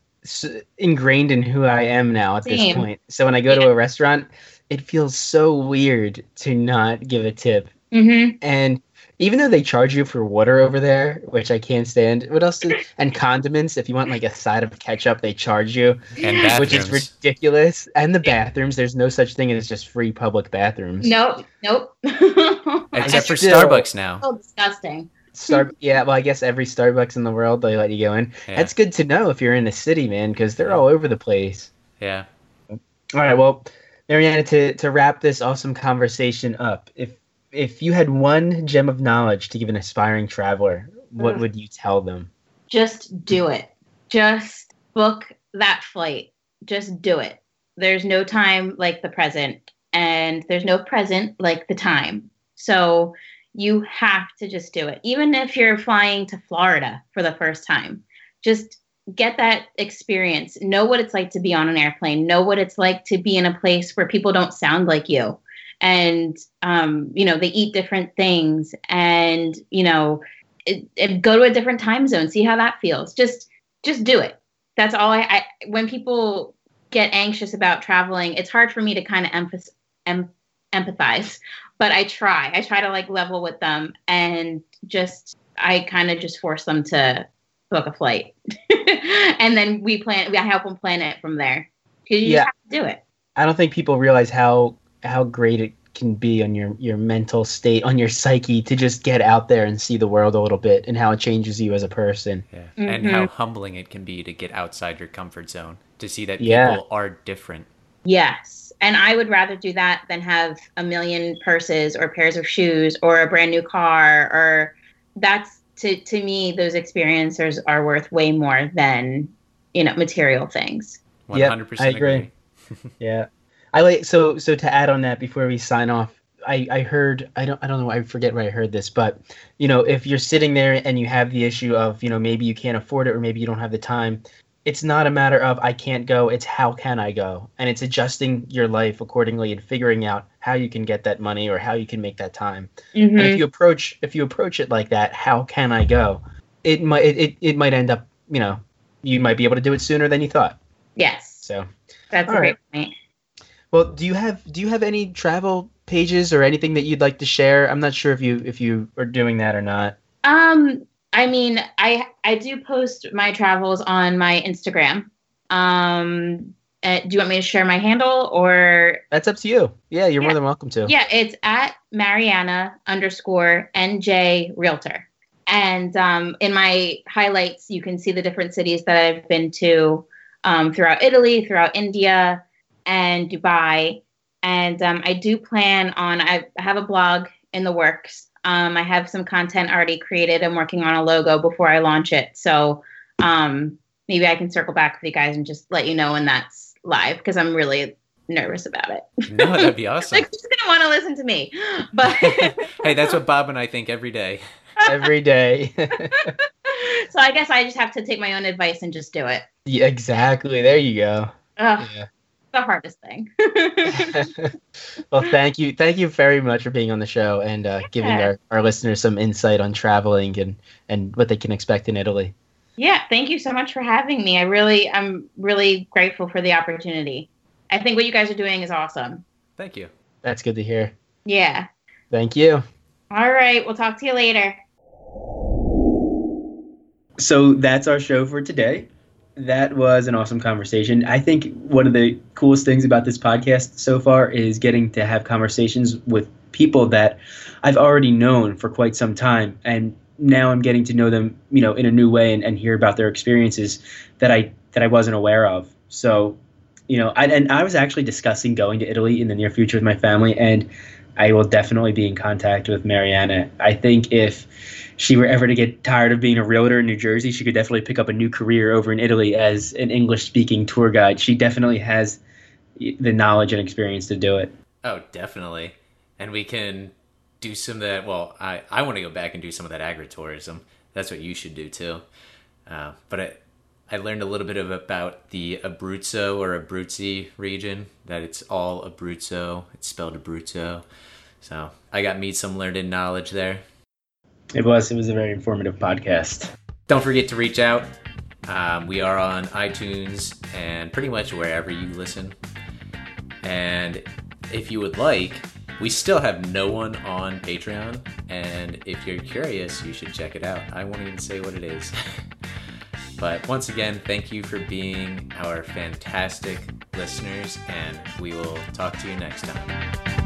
ingrained in who I am now at this point. So when I go to a restaurant, it feels so weird to not give a tip. Mm-hmm. And even though they charge you for water over there, which I can't stand, what else? Do, and condiments. If you want like a side of ketchup, they charge you, And bathrooms. which is ridiculous. And the bathrooms, there's no such thing as just free public bathrooms. Nope, nope. Except for Still- Starbucks now. so disgusting. Star, yeah, well, I guess every Starbucks in the world they let you go in. Yeah. That's good to know if you're in a city, man, because they're all over the place. Yeah. All right, well, Marianna, to, to wrap this awesome conversation up, if if you had one gem of knowledge to give an aspiring traveler, what would you tell them? Just do it. Just book that flight. Just do it. There's no time like the present, and there's no present like the time. So you have to just do it. Even if you're flying to Florida for the first time, just get that experience. Know what it's like to be on an airplane. Know what it's like to be in a place where people don't sound like you. And, um, you know, they eat different things and, you know, it, it, go to a different time zone, see how that feels. Just, just do it. That's all I, I when people get anxious about traveling, it's hard for me to kind of emph- em- empathize, but I try. I try to like level with them and just, I kind of just force them to book a flight. and then we plan, we help them plan it from there. 'Cause you Yeah. have to do it. I don't think people realize how how great it can be on your your mental state, on your psyche to just get out there and see the world a little bit and how it changes you as a person. Yeah. And Mhm. how humbling it can be to get outside your comfort zone, to see that Yeah. people are different. Yes. And I would rather do that than have a million purses or pairs of shoes or a brand new car or that's to to me those experiences are worth way more than you know material things. 100% I agree. Yeah. I like so so to add on that before we sign off, I I heard I don't I don't know I forget where I heard this, but you know, if you're sitting there and you have the issue of, you know, maybe you can't afford it or maybe you don't have the time, it's not a matter of I can't go, it's how can I go? And it's adjusting your life accordingly and figuring out how you can get that money or how you can make that time. Mm-hmm. if you approach if you approach it like that, how can I go? It might it, it, might end up, you know, you might be able to do it sooner than you thought. Yes. So That's a right. great point. Well, do you have do you have any travel pages or anything that you'd like to share? I'm not sure if you if you are doing that or not. Um, I mean, I I do post my travels on my Instagram. Um, uh, do you want me to share my handle or? That's up to you. Yeah, you're more than welcome to. Yeah, it's at Marianna underscore NJ Realtor. And um, in my highlights, you can see the different cities that I've been to um, throughout Italy, throughout India, and Dubai. And um, I do plan on, I have a blog in the works. Um, I have some content already created. I'm working on a logo before I launch it. So um, maybe I can circle back with you guys and just let you know when that's live because I'm really nervous about it. No, that'd be awesome. like who's gonna want to listen to me? But hey, that's what Bob and I think every day. Every day. so I guess I just have to take my own advice and just do it. yeah, exactly. There you go. Ugh, Yeah. The hardest thing. well, thank you. Thank you very much for being on the show and uh, giving our, our listeners some insight on traveling and, and what they can expect in Italy. yeah, thank you so much for having me. I really, I'm really grateful for the opportunity. I think what you guys are doing is awesome. Thank you. That's good to hear. Yeah. Thank you. All right. We'll talk to you later. So that's our show for today. That was an awesome conversation. I think one of the coolest things about this podcast so far is getting to have conversations with people that I've already known for quite some time and now I'm getting to know them, you know, in a new way and, and hear about their experiences that I that I wasn't aware of. So, you know, I, and I was actually discussing going to Italy in the near future with my family and I will definitely be in contact with Marianna. I think if she were ever to get tired of being a realtor in New Jersey, she could definitely pick up a new career over in Italy as an English speaking tour guide. She definitely has the knowledge and experience to do it. Oh, definitely. And we can do some of that. Well, I, I want to go back and do some of that agritourism. That's what you should do too. Uh, but I, I learned a little bit of about the Abruzzo or Abruzzi region, that it's all Abruzzo. It's spelled Abruzzo. So I got me some learned knowledge there. It was it was a very informative podcast. Don't forget to reach out. Um, we are on iTunes and pretty much wherever you listen. And if you would like, we still have no one on Patreon. And if you're curious, you should check it out. I won't even say what it is. but once again, thank you for being our fantastic listeners, and we will talk to you next time.